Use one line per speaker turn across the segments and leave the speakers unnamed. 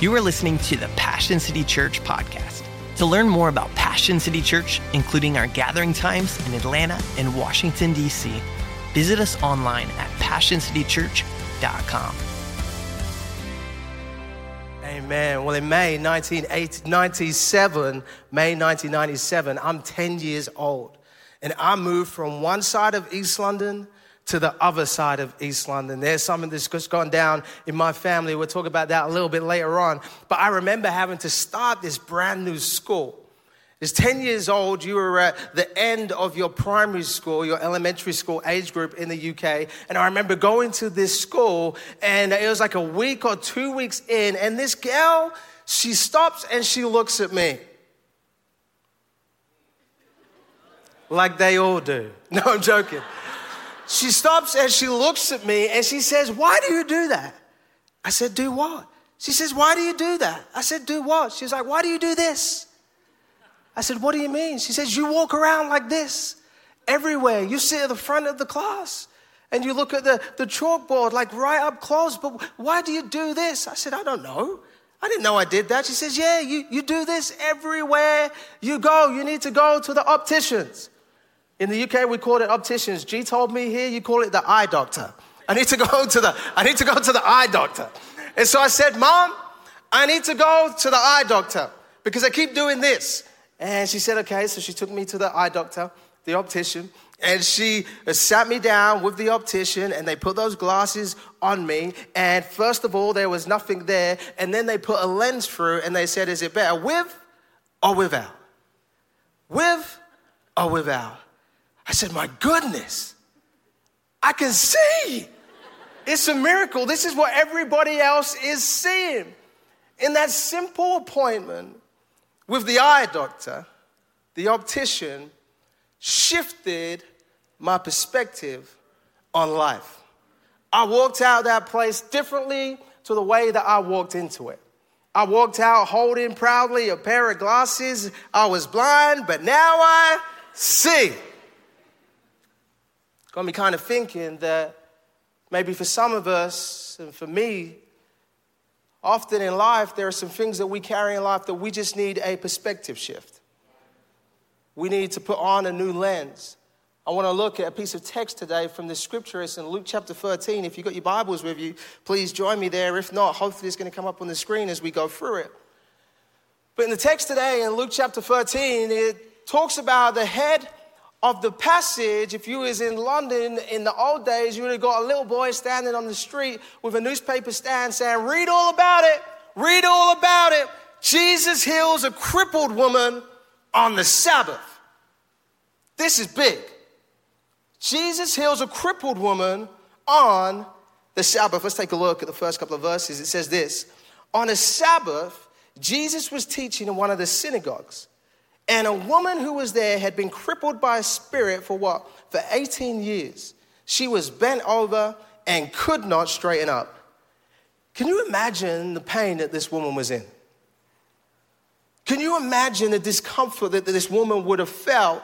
You are listening to the Passion City Church podcast. To learn more about Passion City Church, including our gathering times in Atlanta and Washington, D.C., visit us online at passioncitychurch.com.
Amen. Well, in May 1997, May 1997, I'm 10 years old. And I moved from one side of East London to the other side of East London. There's something that's just gone down in my family. We'll talk about that a little bit later on. But I remember having to start this brand new school. It's 10 years old, you were at the end of your primary school, your elementary school age group in the UK. And I remember going to this school, and it was like a week or two weeks in, and this girl, she stops and she looks at me. Like they all do. No, I'm joking. She stops and she looks at me and she says, Why do you do that? I said, Do what? She says, Why do you do that? I said, Do what? She's like, Why do you do this? I said, What do you mean? She says, You walk around like this everywhere. You sit at the front of the class and you look at the, the chalkboard like right up close, but why do you do this? I said, I don't know. I didn't know I did that. She says, Yeah, you, you do this everywhere you go. You need to go to the opticians. In the UK, we call it opticians. G told me here, you call it the eye doctor. I need to go to the, I need to go to the eye doctor. And so I said, Mom, I need to go to the eye doctor because I keep doing this. And she said, okay. So she took me to the eye doctor, the optician, and she sat me down with the optician and they put those glasses on me. And first of all, there was nothing there. And then they put a lens through and they said, is it better with or without? With or without? I said, My goodness, I can see. It's a miracle. This is what everybody else is seeing. In that simple appointment with the eye doctor, the optician shifted my perspective on life. I walked out that place differently to the way that I walked into it. I walked out holding proudly a pair of glasses. I was blind, but now I see got me kind of thinking that maybe for some of us, and for me, often in life, there are some things that we carry in life that we just need a perspective shift. We need to put on a new lens. I want to look at a piece of text today from the scripture. It's in Luke chapter 13. If you've got your Bibles with you, please join me there. If not, hopefully it's going to come up on the screen as we go through it. But in the text today, in Luke chapter 13, it talks about the head of the passage, if you was in London in the old days, you would have got a little boy standing on the street with a newspaper stand saying, read all about it, read all about it. Jesus heals a crippled woman on the Sabbath. This is big. Jesus heals a crippled woman on the Sabbath. Let's take a look at the first couple of verses. It says this On a Sabbath, Jesus was teaching in one of the synagogues. And a woman who was there had been crippled by a spirit for what? For 18 years. She was bent over and could not straighten up. Can you imagine the pain that this woman was in? Can you imagine the discomfort that this woman would have felt,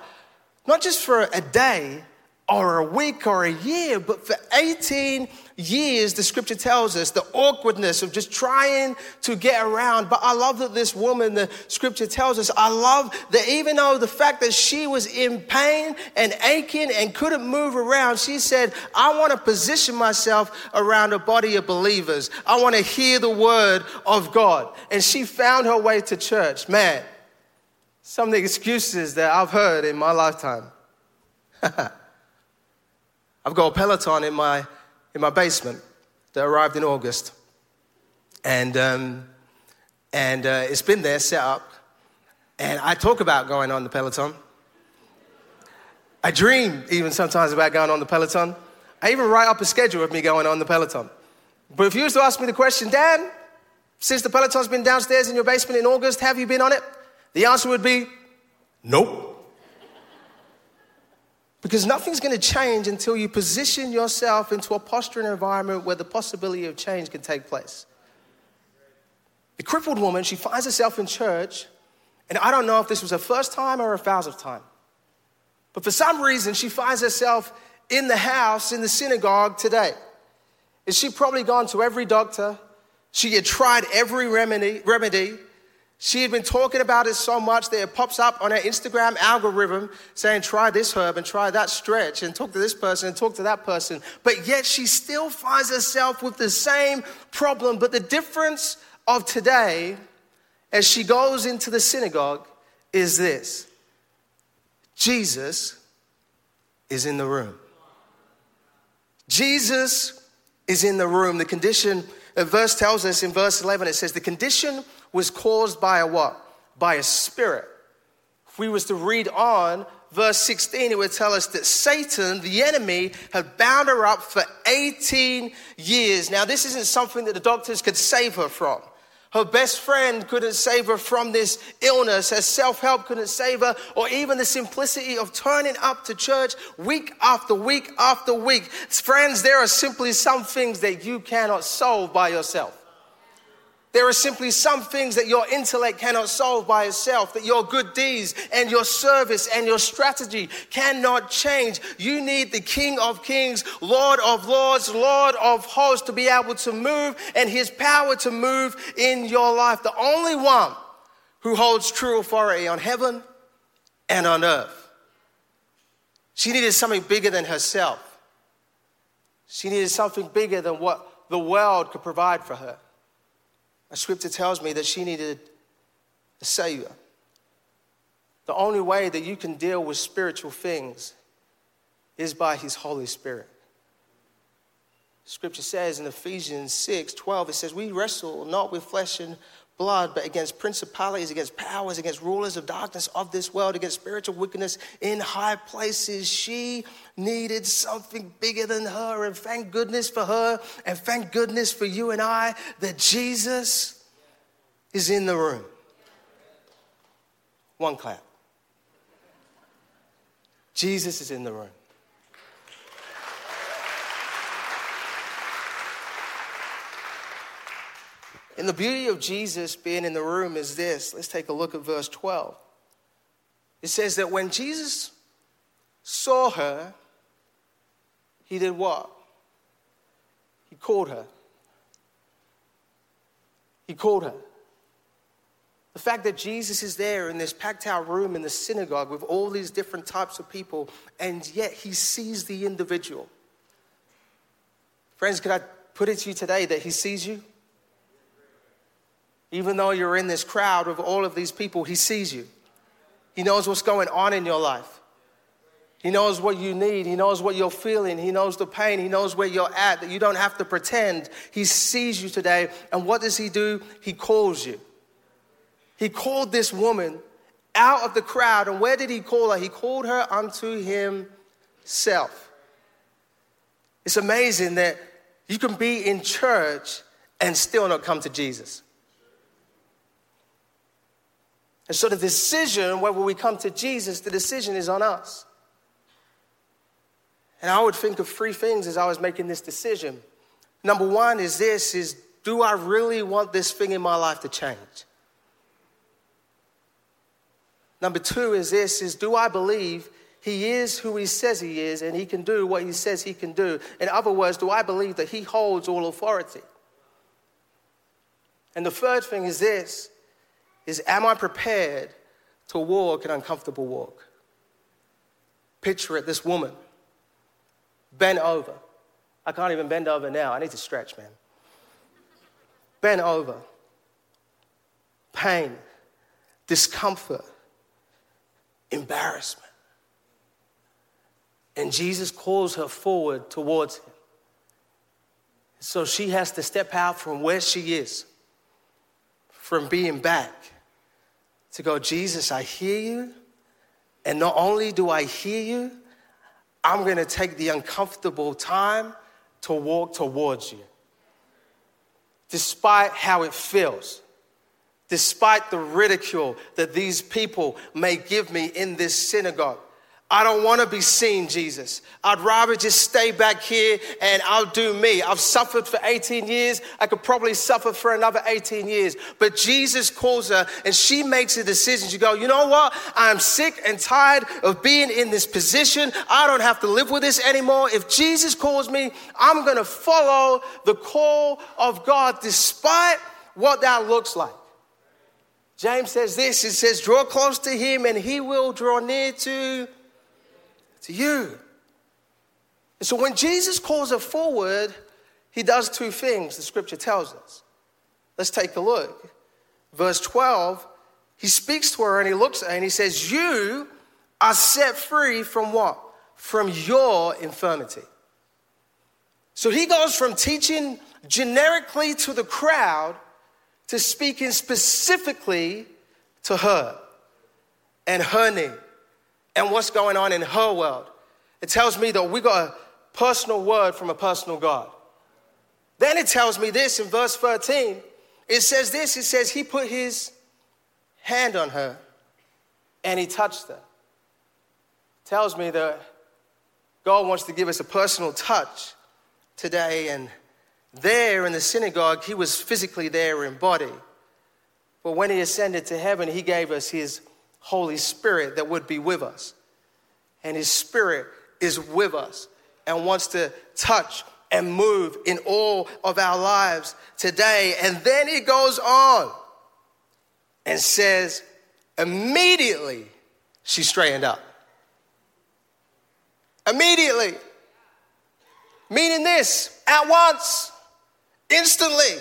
not just for a day or a week or a year, but for 18 years, the scripture tells us the awkwardness of just trying to get around. But I love that this woman, the scripture tells us, I love that even though the fact that she was in pain and aching and couldn't move around, she said, I want to position myself around a body of believers. I want to hear the word of God. And she found her way to church. Man, some of the excuses that I've heard in my lifetime. I've got a Peloton in my in my basement that arrived in August. And, um, and uh, it's been there set up. And I talk about going on the Peloton. I dream even sometimes about going on the Peloton. I even write up a schedule of me going on the Peloton. But if you was to ask me the question, Dan, since the Peloton's been downstairs in your basement in August, have you been on it? The answer would be, nope. Because nothing's going to change until you position yourself into a posture and environment where the possibility of change can take place. The crippled woman, she finds herself in church, and I don't know if this was her first time or her thousandth time. But for some reason, she finds herself in the house, in the synagogue today. And she probably gone to every doctor, She had tried every remedy, remedy. She had been talking about it so much that it pops up on her Instagram algorithm saying, try this herb and try that stretch and talk to this person and talk to that person. But yet she still finds herself with the same problem. But the difference of today, as she goes into the synagogue, is this Jesus is in the room. Jesus is in the room. The condition, a verse tells us in verse 11, it says, the condition was caused by a what? By a spirit. If we was to read on, verse 16, it would tell us that Satan, the enemy, had bound her up for 18 years. Now, this isn't something that the doctors could save her from. Her best friend couldn't save her from this illness. Her self help couldn't save her, or even the simplicity of turning up to church week after week after week. Friends, there are simply some things that you cannot solve by yourself. There are simply some things that your intellect cannot solve by itself, that your good deeds and your service and your strategy cannot change. You need the King of Kings, Lord of Lords, Lord of Hosts to be able to move and His power to move in your life. The only one who holds true authority on heaven and on earth. She needed something bigger than herself. She needed something bigger than what the world could provide for her. A scripture tells me that she needed a savior. The only way that you can deal with spiritual things is by his Holy Spirit. Scripture says in Ephesians 6 12, it says, We wrestle not with flesh and blood, but against principalities, against powers, against rulers of darkness of this world, against spiritual wickedness in high places. She needed something bigger than her. And thank goodness for her, and thank goodness for you and I that Jesus is in the room. One clap. Jesus is in the room. And the beauty of Jesus being in the room is this. Let's take a look at verse 12. It says that when Jesus saw her, he did what? He called her. He called her. The fact that Jesus is there in this packed out room in the synagogue with all these different types of people, and yet he sees the individual. Friends, could I put it to you today that he sees you? Even though you're in this crowd of all of these people, He sees you. He knows what's going on in your life. He knows what you need. He knows what you're feeling. He knows the pain. He knows where you're at, that you don't have to pretend. He sees you today. And what does He do? He calls you. He called this woman out of the crowd. And where did He call her? He called her unto Himself. It's amazing that you can be in church and still not come to Jesus. And so the decision, whether we come to Jesus, the decision is on us. And I would think of three things as I was making this decision. Number one is this is do I really want this thing in my life to change? Number two is this is do I believe he is who he says he is and he can do what he says he can do? In other words, do I believe that he holds all authority? And the third thing is this is am I prepared to walk an uncomfortable walk? Picture it this woman bent over. I can't even bend over now. I need to stretch, man. Bent over. Pain, discomfort, embarrassment. And Jesus calls her forward towards him. So she has to step out from where she is, from being back to go, Jesus, I hear you. And not only do I hear you, I'm going to take the uncomfortable time to walk towards you. Despite how it feels, despite the ridicule that these people may give me in this synagogue, I don't want to be seen, Jesus. I'd rather just stay back here and I'll do me. I've suffered for 18 years. I could probably suffer for another 18 years. But Jesus calls her and she makes a decision. She go, you know what? I'm sick and tired of being in this position. I don't have to live with this anymore. If Jesus calls me, I'm going to follow the call of God despite what that looks like. James says this, it says, draw close to him and he will draw near to to you. And so when Jesus calls her forward, he does two things, the scripture tells us. Let's take a look. Verse 12, he speaks to her and he looks at her and he says, You are set free from what? From your infirmity. So he goes from teaching generically to the crowd to speaking specifically to her and her need and what's going on in her world. It tells me that we got a personal word from a personal God. Then it tells me this in verse 13. It says this it says, He put His hand on her and He touched her. It tells me that God wants to give us a personal touch today. And there in the synagogue, He was physically there in body. But when He ascended to heaven, He gave us His Holy Spirit that would be with us. And His Spirit is with us and wants to touch and move in all of our lives today. And then He goes on and says, immediately she straightened up. Immediately. Meaning this, at once, instantly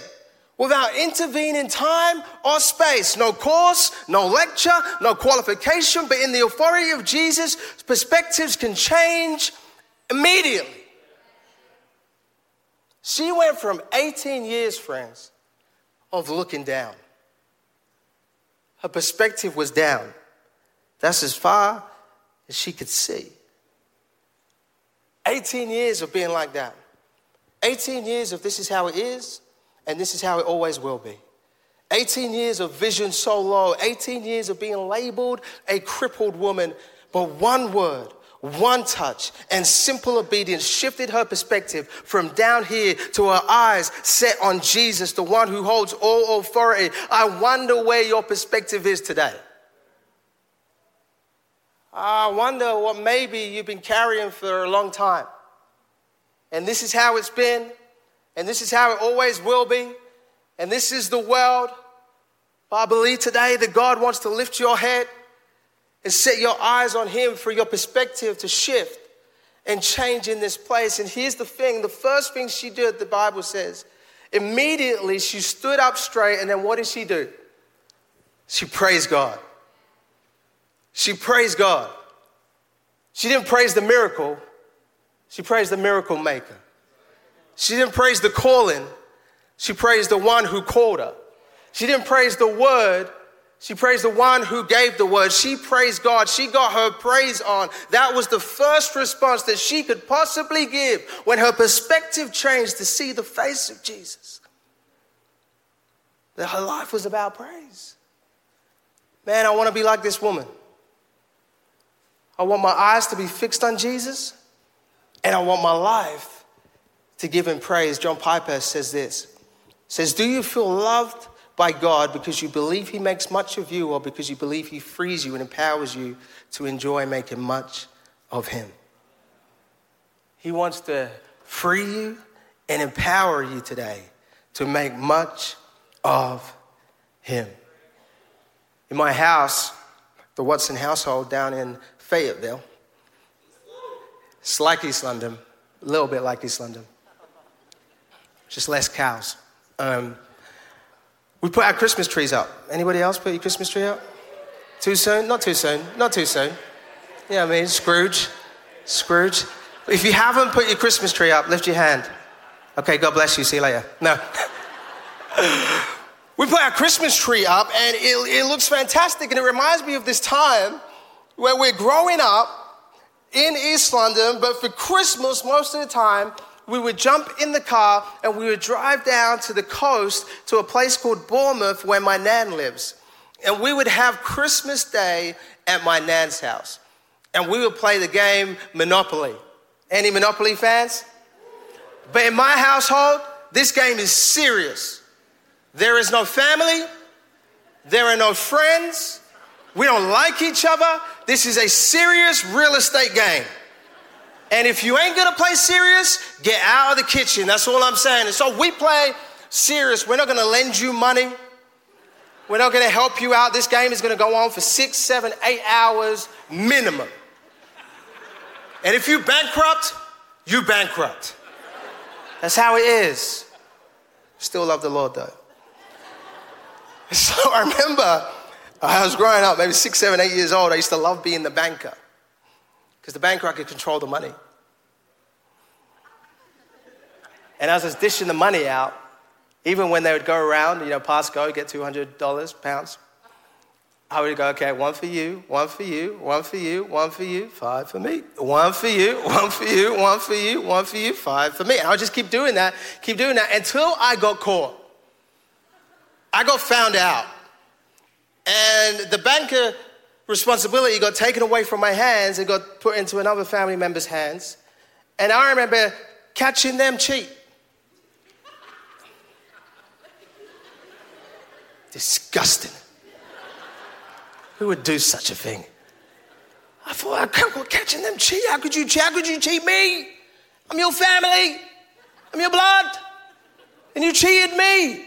without intervening time or space. No course, no lecture, no qualification, but in the authority of Jesus, perspectives can change immediately. She went from 18 years, friends, of looking down. Her perspective was down. That's as far as she could see. 18 years of being like that. 18 years of this is how it is and this is how it always will be. 18 years of vision so low, 18 years of being labeled a crippled woman, but one word, one touch, and simple obedience shifted her perspective from down here to her eyes set on Jesus, the one who holds all authority. I wonder where your perspective is today. I wonder what maybe you've been carrying for a long time. And this is how it's been, and this is how it always will be. And this is the world. But I believe today that God wants to lift your head and set your eyes on Him for your perspective to shift and change in this place. And here's the thing the first thing she did, the Bible says, immediately she stood up straight. And then what did she do? She praised God. She praised God. She didn't praise the miracle, she praised the miracle maker. She didn't praise the calling, she praised the one who called her. She didn't praise the word, she praised the one who gave the word. She praised God. She got her praise on. That was the first response that she could possibly give when her perspective changed to see the face of Jesus. That her life was about praise. Man, I want to be like this woman. I want my eyes to be fixed on Jesus, and I want my life to give him praise, John Piper says this. Says, Do you feel loved by God because you believe he makes much of you or because you believe he frees you and empowers you to enjoy making much of him? He wants to free you and empower you today to make much of him. In my house, the Watson household down in Fayetteville, it's like East London, a little bit like East London just less cows. Um, we put our Christmas trees up. Anybody else put your Christmas tree up? Too soon? Not too soon. Not too soon. Yeah, I mean, Scrooge. Scrooge. If you haven't put your Christmas tree up, lift your hand. Okay, God bless you. See you later. No. we put our Christmas tree up and it, it looks fantastic. And it reminds me of this time where we're growing up in East London, but for Christmas, most of the time, we would jump in the car and we would drive down to the coast to a place called Bournemouth where my nan lives. And we would have Christmas Day at my nan's house. and we would play the game Monopoly. Any Monopoly fans? But in my household, this game is serious. There is no family, there are no friends, we don't like each other. This is a serious real estate game. And if you ain't gonna play serious, get out of the kitchen. That's all I'm saying. And so we play serious. We're not gonna lend you money. We're not gonna help you out. This game is gonna go on for six, seven, eight hours minimum. And if you bankrupt, you bankrupt. That's how it is. Still love the Lord though. So I remember I was growing up, maybe six, seven, eight years old. I used to love being the banker because the banker, could control the money. And as I was dishing the money out, even when they would go around, you know, pass go, get $200, pounds, I would go, okay, one for you, one for you, one for you, one for you, five for me, one for you, one for you, one for you, one for you, five for me. And I would just keep doing that, keep doing that until I got caught. I got found out. And the banker responsibility got taken away from my hands and got put into another family member's hands. And I remember catching them cheat. Disgusting. Who would do such a thing? I thought, I can't catching them cheat. How could you cheat? How could you cheat me? I'm your family. I'm your blood. And you cheated me.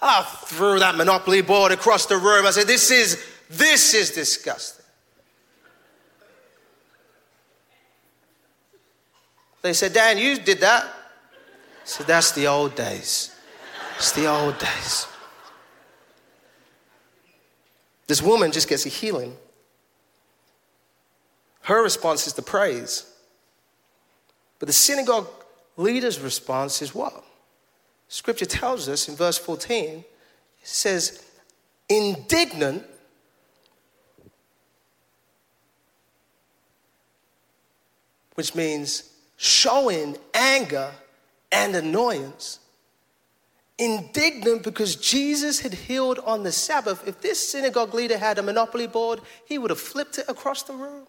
I threw that Monopoly board across the room. I said, This is, this is disgusting. They said, Dan, you did that. I said, That's the old days. It's the old days. This woman just gets a healing. Her response is to praise. But the synagogue leader's response is what? Scripture tells us in verse 14, it says, indignant, which means showing anger and annoyance. Indignant because Jesus had healed on the Sabbath. If this synagogue leader had a monopoly board, he would have flipped it across the room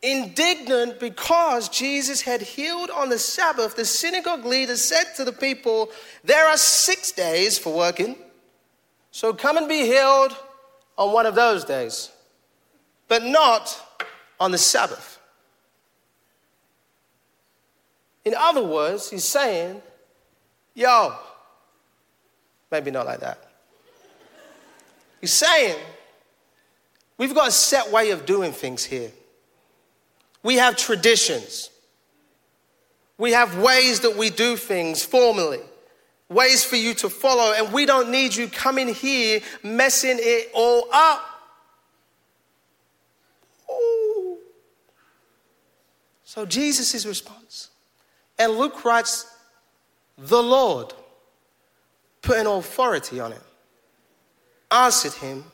indignant because Jesus had healed on the Sabbath, the synagogue leader said to the people, There are six days for working, so come and be healed on one of those days, but not on the Sabbath. In other words, he's saying, Yo, maybe not like that. He's saying, We've got a set way of doing things here. We have traditions. We have ways that we do things formally, ways for you to follow, and we don't need you coming here messing it all up. Ooh. So, Jesus' response. And Luke writes, The Lord, put an authority on it, answered him,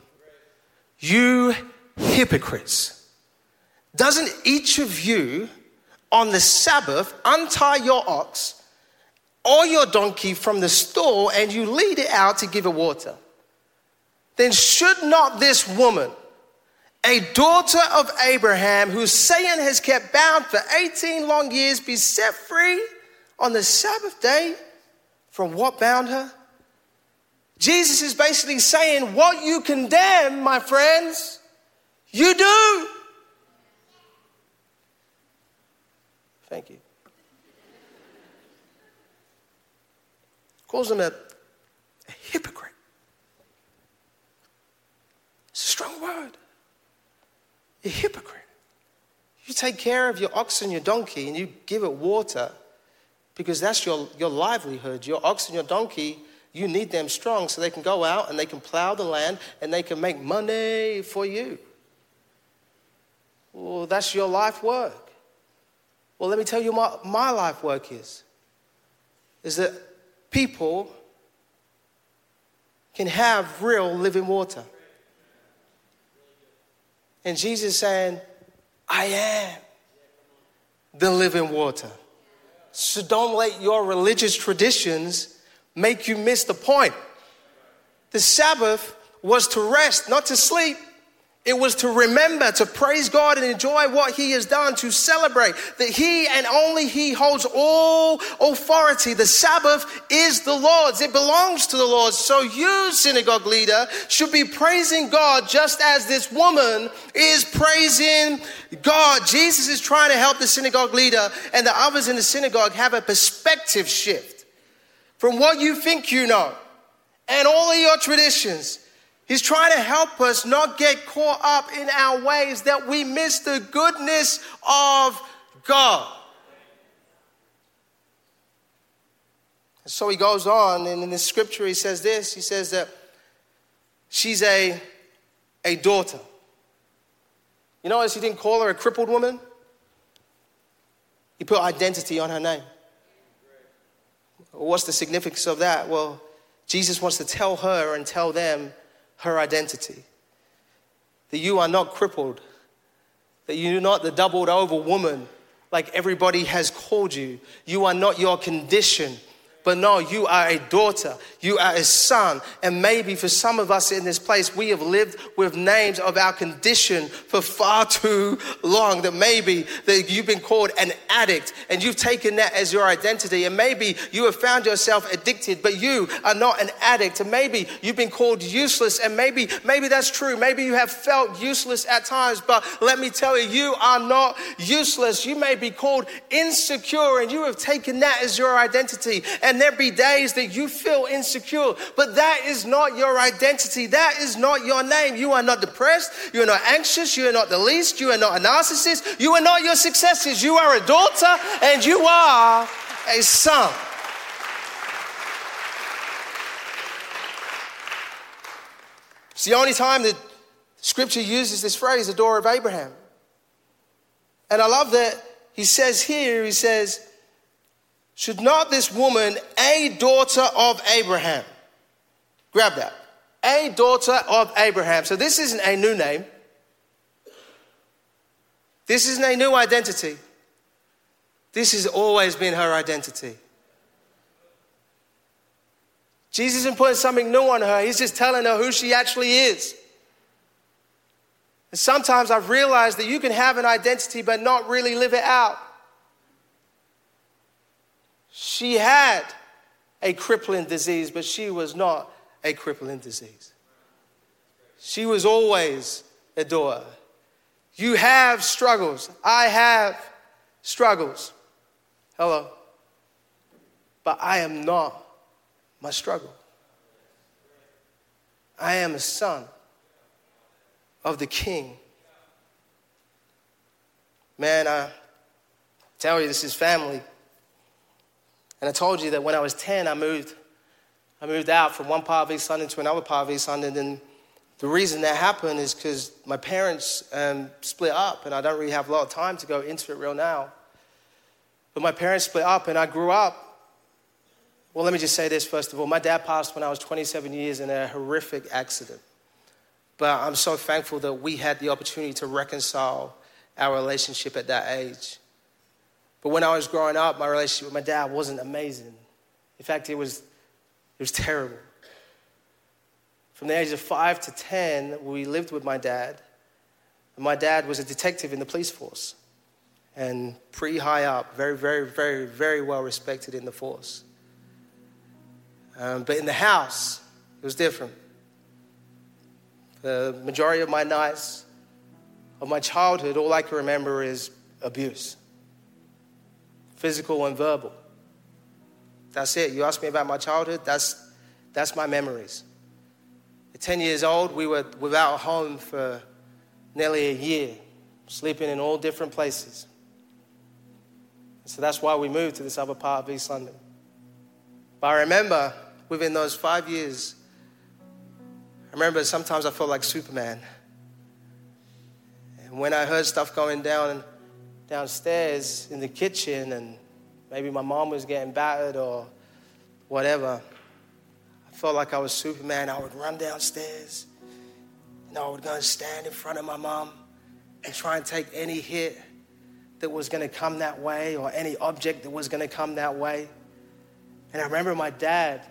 You hypocrites. Doesn't each of you on the Sabbath untie your ox or your donkey from the stall and you lead it out to give it water? Then should not this woman, a daughter of Abraham, whose Satan has kept bound for 18 long years, be set free on the Sabbath day from what bound her? Jesus is basically saying, What you condemn, my friends, you do. Thank you. Calls him a, a hypocrite. It's a strong word. A hypocrite. You take care of your ox and your donkey and you give it water because that's your, your livelihood. Your ox and your donkey, you need them strong so they can go out and they can plow the land and they can make money for you. Well, that's your life work. Well, let me tell you what my life work is. Is that people can have real living water. And Jesus saying, I am the living water. So don't let your religious traditions make you miss the point. The Sabbath was to rest, not to sleep. It was to remember, to praise God and enjoy what He has done, to celebrate that He and only He holds all authority. The Sabbath is the Lord's, it belongs to the Lord. So you, synagogue leader, should be praising God just as this woman is praising God. Jesus is trying to help the synagogue leader and the others in the synagogue have a perspective shift from what you think you know and all of your traditions He's trying to help us not get caught up in our ways that we miss the goodness of God. And so he goes on, and in the scripture, he says this he says that she's a, a daughter. You notice he didn't call her a crippled woman, he put identity on her name. What's the significance of that? Well, Jesus wants to tell her and tell them her identity. That you are not crippled, that you're not the doubled over woman like everybody has called you. You are not your condition. But no, you are a daughter, you are a son. And maybe for some of us in this place, we have lived with names of our condition for far too long. That maybe that you've been called an addict and you've taken that as your identity. And maybe you have found yourself addicted, but you are not an addict. And maybe you've been called useless. And maybe, maybe that's true. Maybe you have felt useless at times, but let me tell you, you are not useless. You may be called insecure and you have taken that as your identity. And and there be days that you feel insecure, but that is not your identity. That is not your name. You are not depressed. You are not anxious. You are not the least. You are not a narcissist. You are not your successes. You are a daughter and you are a son. It's the only time that scripture uses this phrase, the door of Abraham. And I love that he says here, he says, should not this woman, a daughter of Abraham, grab that, a daughter of Abraham. So this isn't a new name. This isn't a new identity. This has always been her identity. Jesus isn't putting something new on her, he's just telling her who she actually is. And sometimes I've realized that you can have an identity but not really live it out. She had a crippling disease, but she was not a crippling disease. She was always a daughter. You have struggles. I have struggles. Hello. But I am not my struggle. I am a son of the king. Man, I tell you, this is family. And I told you that when I was 10, I moved, I moved out from one part of East London to another part of East London. And the reason that happened is because my parents um, split up, and I don't really have a lot of time to go into it real now. But my parents split up, and I grew up. Well, let me just say this first of all. My dad passed when I was 27 years in a horrific accident. But I'm so thankful that we had the opportunity to reconcile our relationship at that age. But when I was growing up, my relationship with my dad wasn't amazing. In fact, it was, it was terrible. From the age of five to 10, we lived with my dad. My dad was a detective in the police force and pretty high up, very, very, very, very well respected in the force. Um, but in the house, it was different. The majority of my nights of my childhood, all I can remember is abuse physical and verbal. That's it. You ask me about my childhood, that's, that's my memories. At 10 years old, we were without a home for nearly a year, sleeping in all different places. So that's why we moved to this other part of East London. But I remember within those five years, I remember sometimes I felt like Superman. And when I heard stuff going down downstairs in the kitchen and maybe my mom was getting battered or whatever. I felt like I was Superman. I would run downstairs and I would go and stand in front of my mom and try and take any hit that was going to come that way or any object that was going to come that way. And I remember my dad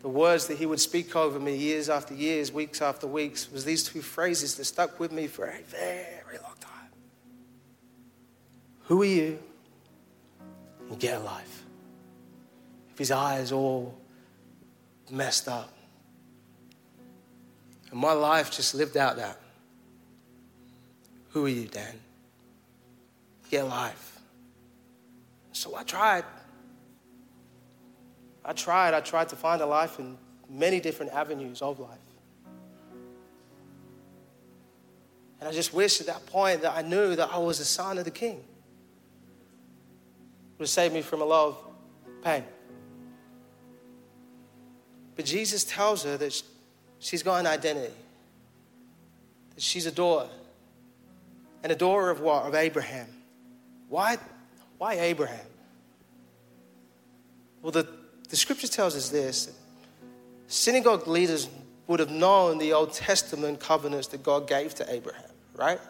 the words that he would speak over me years after years, weeks after weeks, was these two phrases that stuck with me for a very. Who are you? And get a life. If his eyes all messed up. And my life just lived out that. Who are you, Dan? Get a life. So I tried. I tried. I tried to find a life in many different avenues of life. And I just wish at that point that I knew that I was a son of the king. Would save me from a lot of pain. But Jesus tells her that she's got an identity, that she's a daughter. And a daughter of what? Of Abraham. Why, why Abraham? Well, the the scripture tells us this synagogue leaders would have known the Old Testament covenants that God gave to Abraham, right?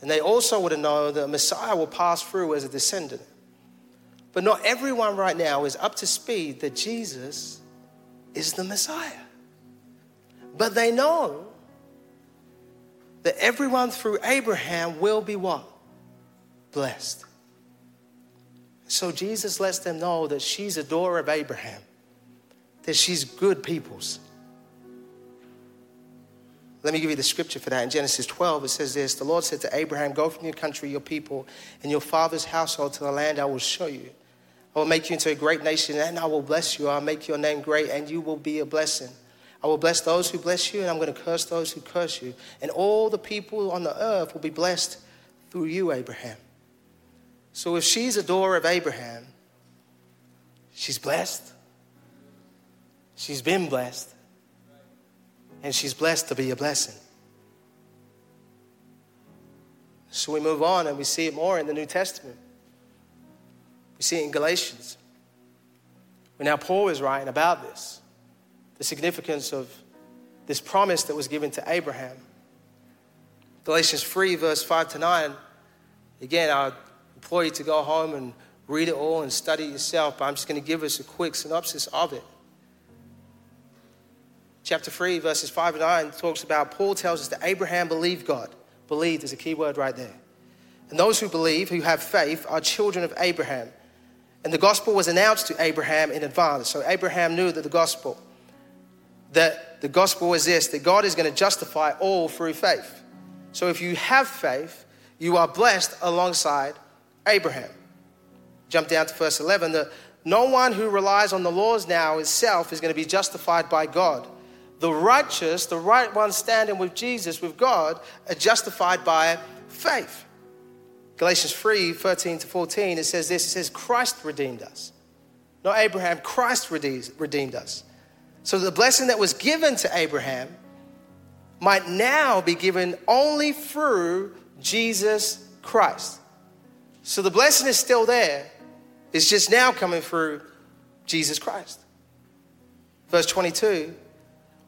And they also would have known that Messiah will pass through as a descendant. But not everyone right now is up to speed that Jesus is the Messiah. But they know that everyone through Abraham will be what? Blessed. So Jesus lets them know that she's a daughter of Abraham, that she's good people's. Let me give you the scripture for that. In Genesis 12, it says this The Lord said to Abraham, Go from your country, your people, and your father's household to the land I will show you. I will make you into a great nation, and I will bless you. I'll make your name great, and you will be a blessing. I will bless those who bless you, and I'm going to curse those who curse you. And all the people on the earth will be blessed through you, Abraham. So if she's a daughter of Abraham, she's blessed. She's been blessed. And she's blessed to be a blessing. So we move on and we see it more in the New Testament. We see it in Galatians. When now Paul is writing about this, the significance of this promise that was given to Abraham. Galatians 3, verse 5 to 9. Again, our implore you to go home and read it all and study it yourself, but I'm just going to give us a quick synopsis of it. Chapter 3, verses 5 and 9 talks about Paul tells us that Abraham believed God. Believed is a key word right there. And those who believe, who have faith, are children of Abraham. And the gospel was announced to Abraham in advance. So Abraham knew that the gospel, that the gospel was this, that God is going to justify all through faith. So if you have faith, you are blessed alongside Abraham. Jump down to verse 11. That no one who relies on the laws now itself is going to be justified by God. The righteous, the right ones standing with Jesus, with God, are justified by faith. Galatians 3 13 to 14, it says this it says, Christ redeemed us. Not Abraham, Christ redeemed us. So the blessing that was given to Abraham might now be given only through Jesus Christ. So the blessing is still there. It's just now coming through Jesus Christ. Verse 22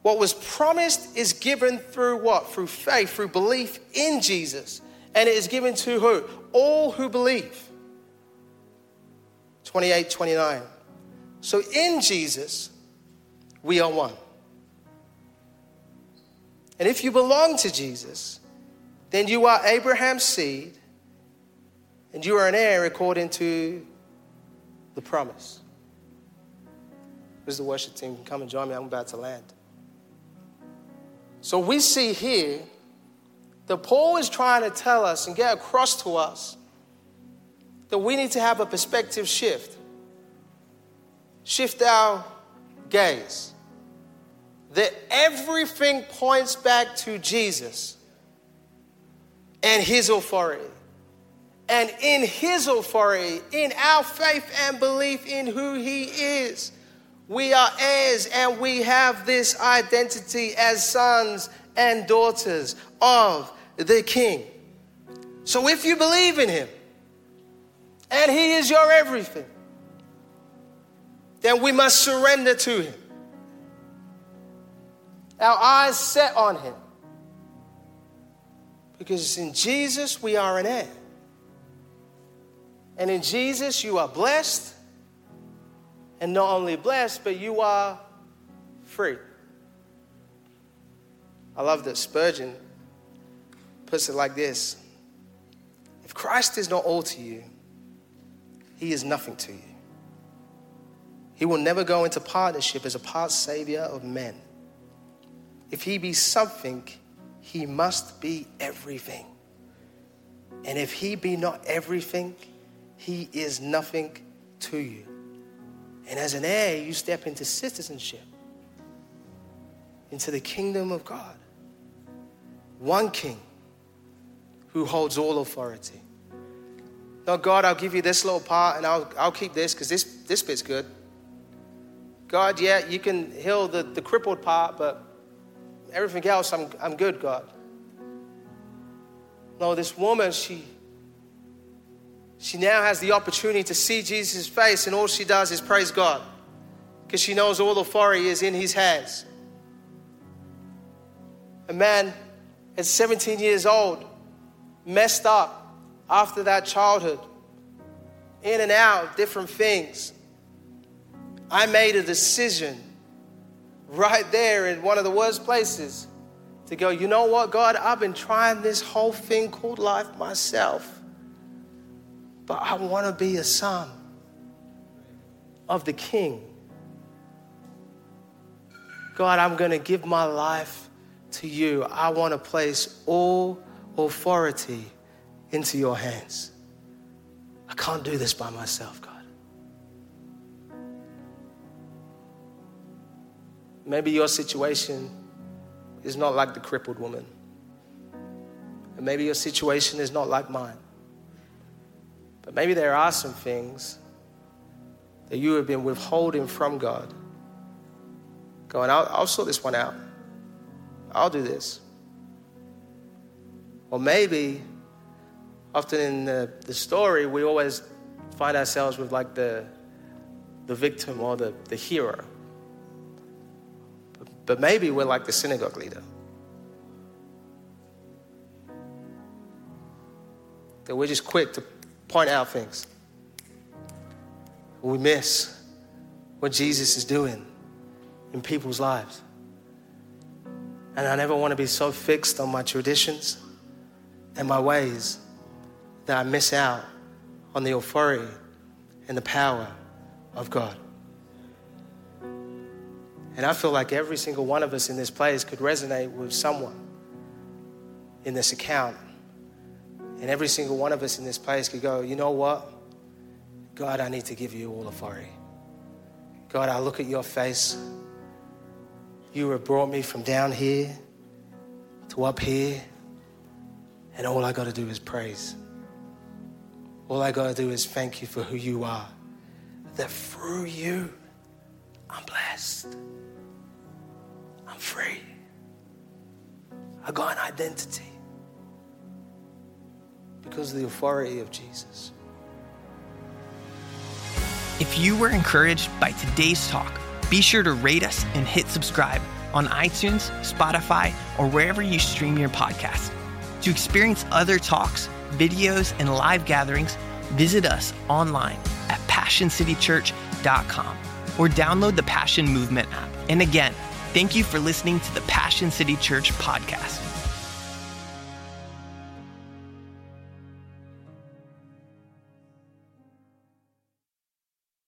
what was promised is given through what? Through faith, through belief in Jesus. And it is given to who? All who believe. 28, 29. So in Jesus, we are one. And if you belong to Jesus, then you are Abraham's seed and you are an heir according to the promise. Where's the worship team? Come and join me. I'm about to land. So we see here that Paul is trying to tell us and get across to us that we need to have a perspective shift. Shift our gaze. That everything points back to Jesus and his authority and in his authority, in our faith and belief in who he is. We are heirs and we have this identity as sons and daughters of the king. So if you believe in him and he is your everything, then we must surrender to him. Our eyes set on him. Because in Jesus we are an heir. And in Jesus, you are blessed And not only blessed, but you are free. I love that Spurgeon puts it like this If Christ is not all to you, he is nothing to you. He will never go into partnership as a part savior of men. If he be something, he must be everything. And if he be not everything, he is nothing to you. And as an heir, you step into citizenship, into the kingdom of God. One king who holds all authority. No, God, I'll give you this little part and I'll, I'll keep this because this, this bit's good. God, yeah, you can heal the, the crippled part, but everything else, I'm, I'm good, God. No, this woman, she, she now has the opportunity to see Jesus' face, and all she does is praise God because she knows all authority is in his hands. A man at 17 years old, messed up after that childhood, in and out, of different things. I made a decision right there in one of the worst places to go, you know what, God, I've been trying this whole thing called life myself, but I want to be a son of the King. God, I'm going to give my life to you. I want to place all authority into your hands. I can't do this by myself, God. Maybe your situation is not like the crippled woman. And maybe your situation is not like mine. But maybe there are some things that you have been withholding from God. Going, I'll, I'll sort this one out. I'll do this. Or maybe, often in the, the story, we always find ourselves with like the, the victim or the, the hero. But, but maybe we're like the synagogue leader. That we're just quick to point out things. We miss what Jesus is doing in people's lives. And I never want to be so fixed on my traditions and my ways that I miss out on the authority and the power of God. And I feel like every single one of us in this place could resonate with someone in this account. And every single one of us in this place could go, you know what? God, I need to give you all authority. God, I look at your face. You have brought me from down here to up here. And all I got to do is praise. All I got to do is thank you for who you are. That through you, I'm blessed. I'm free. I got an identity because of the authority of Jesus.
If you were encouraged by today's talk, be sure to rate us and hit subscribe on iTunes, Spotify, or wherever you stream your podcast. To experience other talks, videos, and live gatherings, visit us online at PassionCityChurch.com or download the Passion Movement app. And again, thank you for listening to the Passion City Church podcast.